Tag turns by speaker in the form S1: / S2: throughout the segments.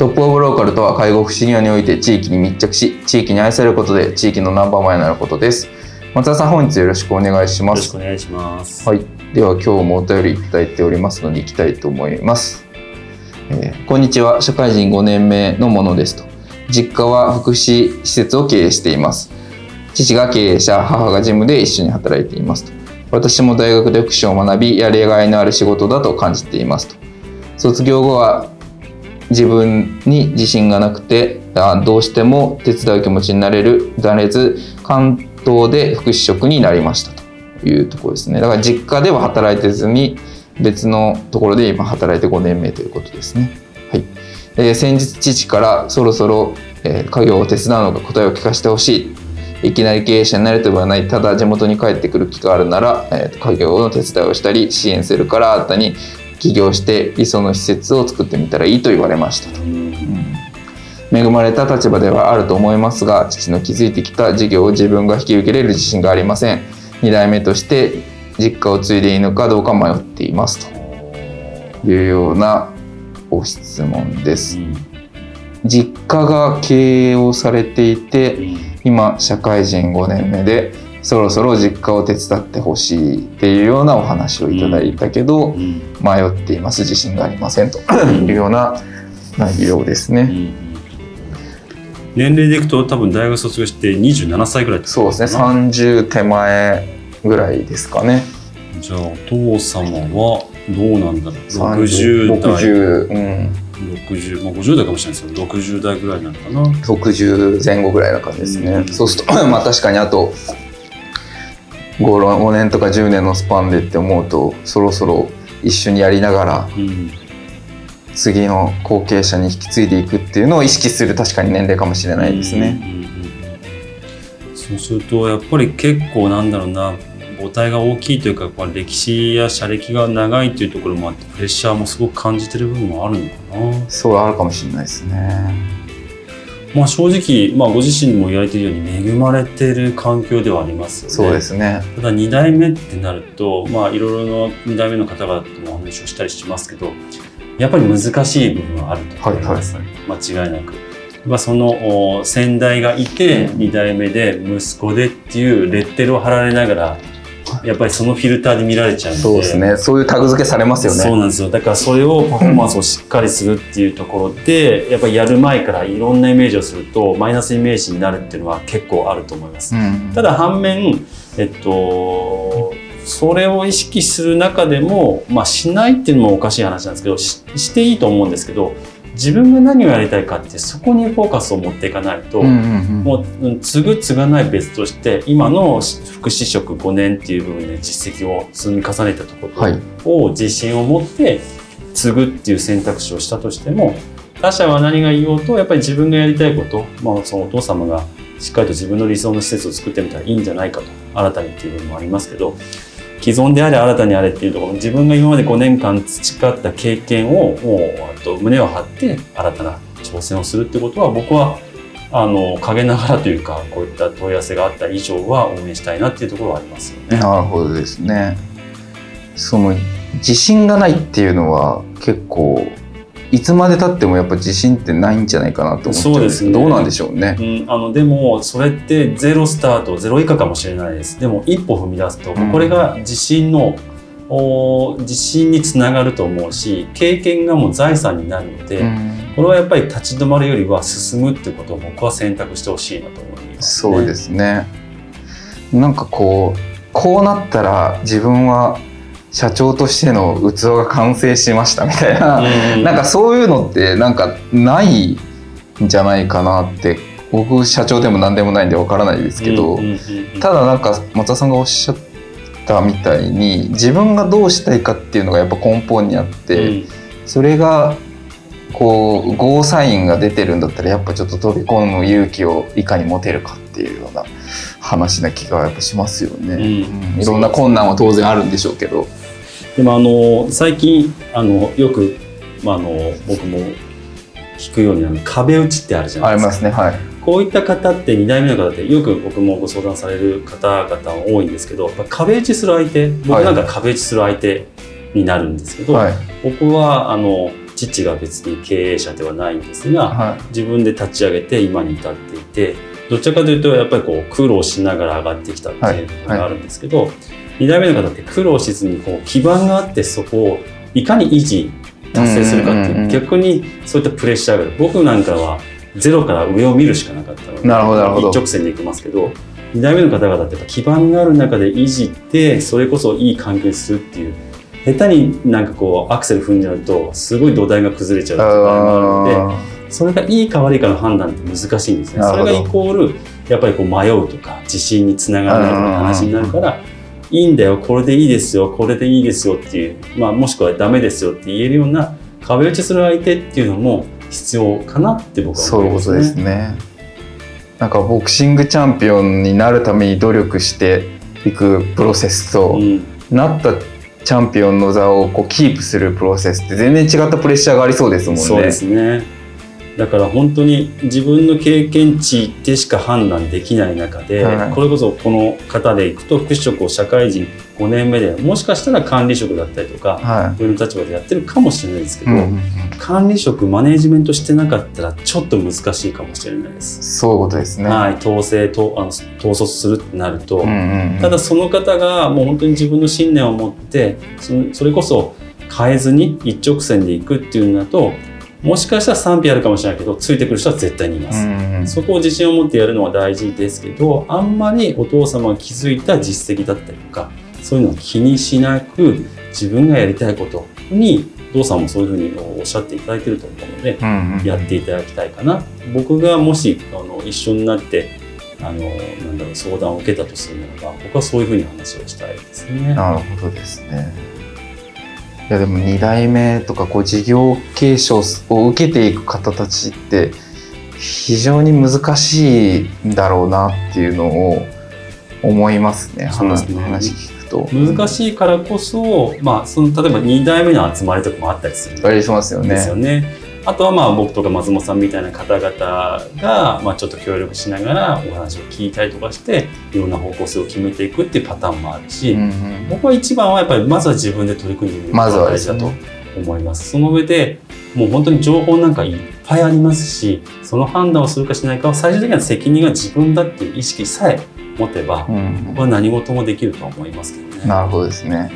S1: トップオブローカルとは介護福祉業において地域に密着し地域に愛されることで地域のナンバーワンになることです。松田さん本日よろしくお願いします。
S2: よろしくお願いします。
S1: はい。では今日もお便りいただいておりますのでいきたいと思います、えーこんにちは。社会人5年目のものですと。実家は福祉施設を経営しています。父が経営者母が事務で一緒に働いていますと。私も大学で福祉を学びやりがいのある仕事だと感じていますと。卒業後は自分に自信がなくてどうしても手伝う気持ちになれるなれず関東で福祉職になりましたと。いうところですね。だから実家では働いてずに別のところで今働いて5年目ということですね。はい、えー先日父からそろそろ、えー家業を手伝うのか答えを聞かせてほしい。いきなり経営者になるとはない。ただ地元に帰ってくる気があるなら、えー家業の手伝いをしたり支援するから新たに起業して理想の施設を作ってみたらいいと言われましたと。恵まれた立場ではあると思いますが父の築いてきた事業を自分が引き受けれる自信がありません。2代目として実家を継いでいいのかどうか迷っていますと。いうようなご質問です。実家が経営をされていて今社会人5年目でそろそろ実家を手伝ってほしいっていうようなお話をいただいたけど、迷っています。自信がありませんと。いうような内容ですね。
S2: 年齢でいくと多分大学卒業して27歳ぐらい
S1: そうですね。30手前ぐらいですかね。
S2: じゃあお父様はどうなんだろう。
S1: 30
S2: 60代。
S1: 60、うん、
S2: 60まあ50代かもしれないですけど60代ぐらいなのかな。
S1: 60前後ぐらいな感じですね。
S2: うん。
S1: そうするとまあ確かにあと 5, 5年とか10年のスパンでって思うとそろそろ一緒にやりながら
S2: うん
S1: 次の後継者に引き継いでいくっていうのを意識する確かに年齢かもしれないですね。
S2: うんうんそうするとやっぱり結構なんだろうな母体が大きいというかまあ歴史や社歴が長いというところもあってプレッシャーもすごく感じてる部分もあるのかな。
S1: そうあるかもしれないですね。
S2: まあ正直、まあ、ご自身も言われているように恵まれてる環境ではありますよね。
S1: そうですね。
S2: ただ2代目ってなると、まあ、いろいろな2代目の方々ともお話をしたりしますけどやっぱり難しい部分はあると思います、間違いなく。まあ、そのお先代がいて
S1: うん
S2: 2代目で息子でっていうレッテルを貼られながらやっぱりそのフィルターで見られちゃうんで
S1: そうですね。そういうタグ付けされますよね。
S2: そうなんですよだからそれをパフォーマンスをしっかりするっていうところでやっぱりやる前からいろんなイメージをするとマイナスイメージになるっていうのは結構あると思います。
S1: うん
S2: ただ反面、えっと、それを意識する中でも、まあ、しないっていうのもおかしい話なんですけどししていいと思うんですけど自分が何をやりたいかってそこにフォーカスを持っていかないと、もううん継ぐ継がない別として今の福祉職5年っていう部分で実績を積み重ねたところ
S1: はい。
S2: を自信を持って継ぐっていう選択肢をしたとしても他者は何が言おうとやっぱり自分がやりたいこと、まあ、そのお父様がしっかりと自分の理想の施設を作ってみたらいいんじゃないかと新たにっていう部分もありますけど既存であれ新たにあれっていうところ自分が今まで5年間培った経験をもうあと胸を張って新たな挑戦をするってことは僕はあの陰ながらというかこういった問い合わせがあった以上は応援したいなっていうところはありますよね。
S1: なるほどですね。その自信がないっていうのは結構いつまで経ってもやっぱ自信ってないんじゃないかなと思っちゃうんです
S2: ね。
S1: どうなんでしょうね。
S2: うん、あのでもそれってゼロスタートゼロ以下かもしれないです。でも一歩踏み出すと、
S1: うん。
S2: これが自信のお自信につながると思うし経験がもう財産になるので、
S1: うん。
S2: これはやっぱり立ち止まるよりは進むってことを僕は選択してほしいなと思います、
S1: そうですね。なんかこうこうなったら自分は社長としての器が完成しましたみたいな、
S2: うん
S1: なんかそういうのってなんかないんじゃないかなって。僕社長でも何でもないんでわからないですけど、ただなんか松田さんがおっしゃったみたいに自分がどうしたいかっていうのがやっぱ根本にあって、
S2: うん。
S1: それがこうゴーサインが出てるんだったらやっぱちょっと飛び込む勇気をいかに持てるかっていうような話な気がやっぱしますよね。
S2: うん。
S1: うん。いろんな困難は当然あるんでしょうけど。
S2: でもあの最近あのよく、まあ、あの僕も聞くようにあの壁打ちってあるじゃな
S1: あ
S2: いでか
S1: りますすね。はい。
S2: こういった方って2代目の方ってよく僕もご相談される方々多いんですけど壁打ちする相手僕なんか壁打ちする相手になるんですけど、
S1: はい。
S2: 僕はあの父が別に経営者ではないんですが、
S1: は
S2: 自分で立ち上げて今に至っていてどちらかというとやっぱりこう苦労しながら上がってきたっていうのがあるんですけど、2代目の方って苦労しずにこう基盤があってそこをいかに維持達成するかっていう,、逆にそういったプレッシャーがある僕なんかはゼロから上を見るしかなかったので
S1: なるほど
S2: 一直線でいきますけど2代目の方々って基盤がある中で維持ってそれこそいい関係にするっていう下手になんかこうアクセル踏んじゃうとすごい土台が崩れちゃう
S1: い。
S2: 場合もあるので。
S1: あ
S2: それがいいか悪いかの判断って難しいんですね。それがイコールやっぱりこう迷うとか自信につながらないとかの話になるからいいんだよこれでいいですよこれでいいですよっていう、まあ、もしくはダメですよって言えるような壁打ちする相手っていうのも必要かなって僕
S1: ー
S2: は
S1: そういうこと
S2: 思いますね。
S1: ですね。なんかボクシングチャンピオンになるために努力していくプロセスと、
S2: うん
S1: なったチャンピオンの座をこうキープするプロセスって全然違ったプレッシャーがありそうですもんね。
S2: そうですねだから本当に自分の経験値でしか判断できない中で、
S1: はい
S2: これこそこの方でいくと福祉職を社会人5年目でもしかしたら管理職だったりとか
S1: は
S2: 上の立場でやってるかもしれないですけ
S1: い。
S2: ど、
S1: うん
S2: 管理職マネージメントしてなかったらちょっと難しいかもしれないです。
S1: そういうことですね。
S2: はい、統制とあの統率するってなると、
S1: うんうんうん
S2: ただその方がもう本当に自分の信念を持ってそれこそ変えずに一直線でいくっていうのだともしかしたら賛否あるかもしれないけどついてくる人は絶対にいます。
S1: うんうん
S2: そこを自信を持ってやるのは大事ですけどあんまりお父様が築いた実績だったりとかそういうのを気にしなく自分がやりたいことにお父さんもそういうふうにおっしゃっていただいてると思うので
S1: うんうん
S2: やっていただきたいかな僕がもしあの一緒になってあのなんだろう相談を受けたとするならば僕はそういうふうに話をしたいですね。
S1: なるほどですね。いやでも2代目とかこう事業継承を受けていく方たちって非常に難しいんだろうなっていうのを思いますね。
S2: そうですね
S1: 話聞くと。
S2: 難しいからこそ、まあ、その例えば2代目の集まりとかもあったりする
S1: ありしますよね。
S2: ですよね。あとはまあ僕とか松本さんみたいな方々がまあちょっと協力しながらお話を聞いたりとかしていろんな方向性を決めていくっていうパターンもあるし、
S1: うんうん
S2: 僕は一番はやっぱりまずは自分で取り組んでみること
S1: まずはです
S2: が大事だと
S1: ね
S2: 思います。その上でもう本当に情報なんかいっぱいありますしその判断をするかしないかは最終的には責任は自分だっていう意識さえ持てば
S1: うん
S2: 僕は何事もできるとは思いますけどね。
S1: なるほどですね。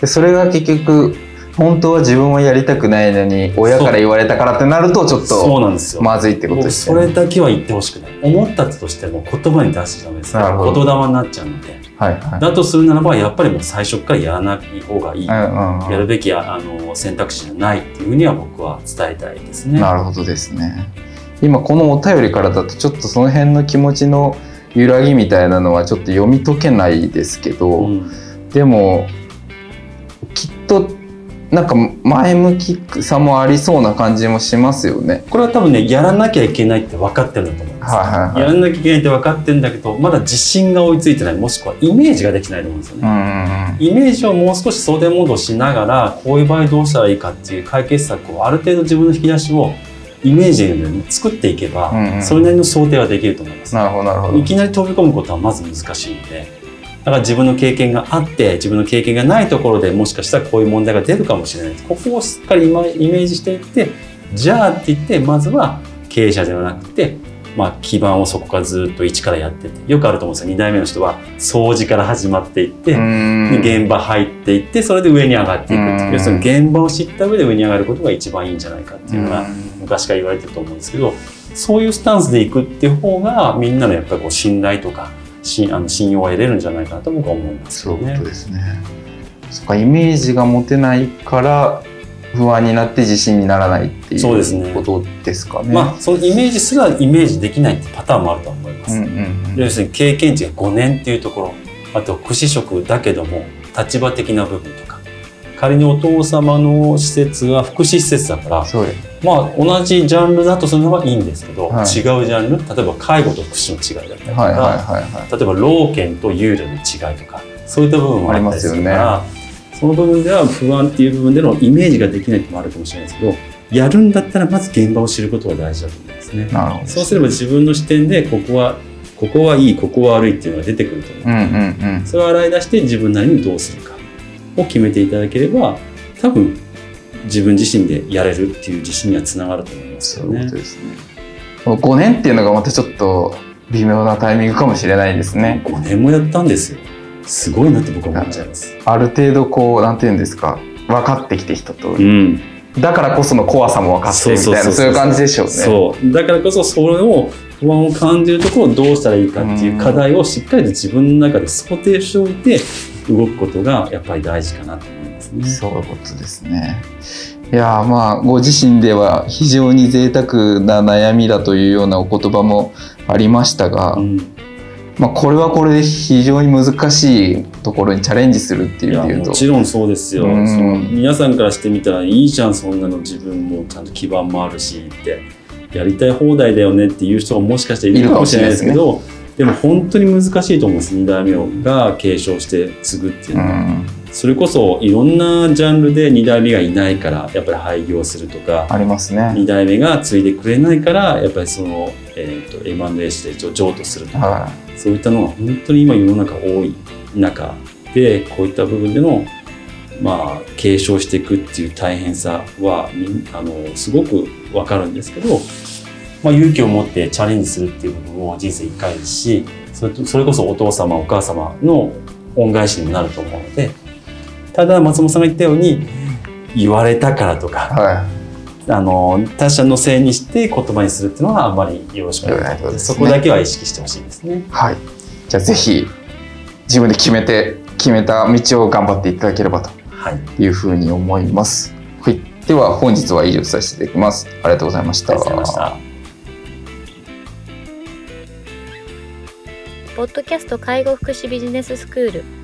S1: でそれが結局本当は自分はやりたくないのに親から言われたからってなるとちょっ
S2: そう
S1: と
S2: なんですよ。
S1: まずいってこと
S2: 僕
S1: ですよね。
S2: それだけは言ってほしくない思ったとしても言葉に出しちゃダメです
S1: なるほど
S2: 言霊になっちゃうので
S1: はいはい。
S2: だとするならばやっぱりもう最初からやらない方がいい、
S1: うんうんうん
S2: やるべきあの選択肢じゃないっていうふうには僕は伝えたいですね。
S1: なるほどですね。今このお便りからだとちょっとその辺の気持ちの揺らぎみたいなのはちょっと読み解けないですけど、
S2: うん
S1: でもきっとなんか前向きさもありそうな感じもしますよね。
S2: これは多分ねやらなきゃいけないって分かってるんだと思います。
S1: はいはいはい
S2: やらなきゃいけないって分かってるんだけどまだ自信が追いついてないもしくはイメージができてないと思うんですよね。
S1: うんうんうん
S2: イメージをもう少し送電モードしながらこういう場合どうしたらいいかっていう解決策をある程度自分の引き出しをイメージで作っていけば、
S1: うんうん
S2: それなりの想定はできると思います。
S1: なるほどなるほど。
S2: いきなり飛び込むことはまず難しいのでだから自分の経験があって自分の経験がないところでもしかしたらこういう問題が出るかもしれない。ここをしっかりイメージしていってじゃあって言ってまずは経営者ではなくてまあ、基盤をそこからずっと一からやってって。よくあると思うんですよ。2代目の人は掃除から始まっていって、現場入っていってそれで上に上がっていくっていう。
S1: うん。
S2: 要するに現場を知った上で上に上がることが一番いいんじゃないかっていうのが
S1: うん。
S2: 昔から言われてると思うんですけどそういうスタンスでいくっていう方がみんなのやっぱりこう信頼とかしあの信用は得れるんじゃないかなと僕は思いますよね
S1: そういうこと。ですね。そっかイメージが持てないから不安になって自信にならないって
S2: そうですね
S1: いうことですかね。
S2: まあ、そのイメージすらイメージできないってパターンもあると思います。
S1: うんうんうん
S2: 要するに経験値が5年っていうところあと福祉職だけども立場的な部分とか仮にお父様の施設が福祉施設だから
S1: そうです。
S2: まあ同じジャンルだとするのはいいんですけど、
S1: はい
S2: 違うジャンル例えば介護と福祉の違いだったりとか。例えば老犬と有料の違いとかそういった部分もあったりするから、その部分では不安っていう部分でのイメージができないってもあるかもしれないですけどやるんだったらまず現場を知ることが大事だと思うんですね。そうすれば自分の視点でここはここはいいここは悪いっていうのが出てくると思う、
S1: うんうんうん。
S2: それを洗い出して自分なりにどうするかを決めていただければ多分自分自身でやれるっていう自信にはつながると思いますよね
S1: そう。ですね。5年っていうのがまたちょっと微妙なタイミングかもしれないですね。
S2: 5年もやったんですよ。すごいなって僕は思っちゃいます。
S1: ある程度こうなんていうんですか分かってきて人と、
S2: ん、
S1: だからこその怖さも分かってみたいなそういう感じでしょうね。
S2: そうだからこそそれを不安を感じるところをどうしたらいいかっていう課題をしっかりと自分の中で想定しておいて動くことがやっぱり大事かなと思いますね。
S1: そういうことですね。いやーまあご自身では非常に贅沢な悩みだというようなお言葉もありましたが、
S2: うん。
S1: まあ、これはこれで非常に難しいところにチャレンジするってい
S2: いうや
S1: 意味で言うと。
S2: もちろんそうですよ、
S1: うん。
S2: その皆さんからしてみたらいいじゃんそんなの自分もちゃんと基盤もあるしってやりたい放題だよねっていう人がもしかしているかもしれないですけどでも本当に難しいと思うんです。2代目が継承して継ぐっていう
S1: う
S2: のは、
S1: ん、
S2: それこそいろんなジャンルで2代目がいないからやっぱり廃業するとか
S1: ありますね。
S2: 2代目が継いでくれないからやっぱりその、えー、と M&A して譲渡するとか
S1: は
S2: そういったのが本当に今世の中多い中でこういった部分でのまあ継承していくっていう大変さはあのすごくわかるんですけど、まあ、勇気を持ってチャレンジするっていう部分も人生1回ですしそれとそれこそお父様お母様の恩返しにもなると思うのでただ松本さんが言ったように言われたからと
S1: い
S2: か
S1: は
S2: あの他者のせいにして言葉にするっていうのはあんまりよろしくないと思うので
S1: ね
S2: そこだけは意識してほしいですね。
S1: い、はい、じゃあぜひ自分で決めて決めた道を頑張っていただければと
S2: はい
S1: いうふうに思います。はい、では本日は以上とさせていただきます。ありがとうございました。
S2: ありがとうございました。
S3: ポッドキャスト介護福祉ビジネススクール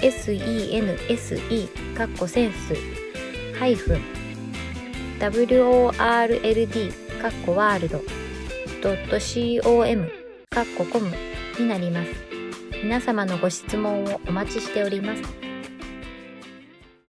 S3: sense かっこセンスハイフン world かっこワールド .com かっこコムになります。皆様のご質問をお待ちしております。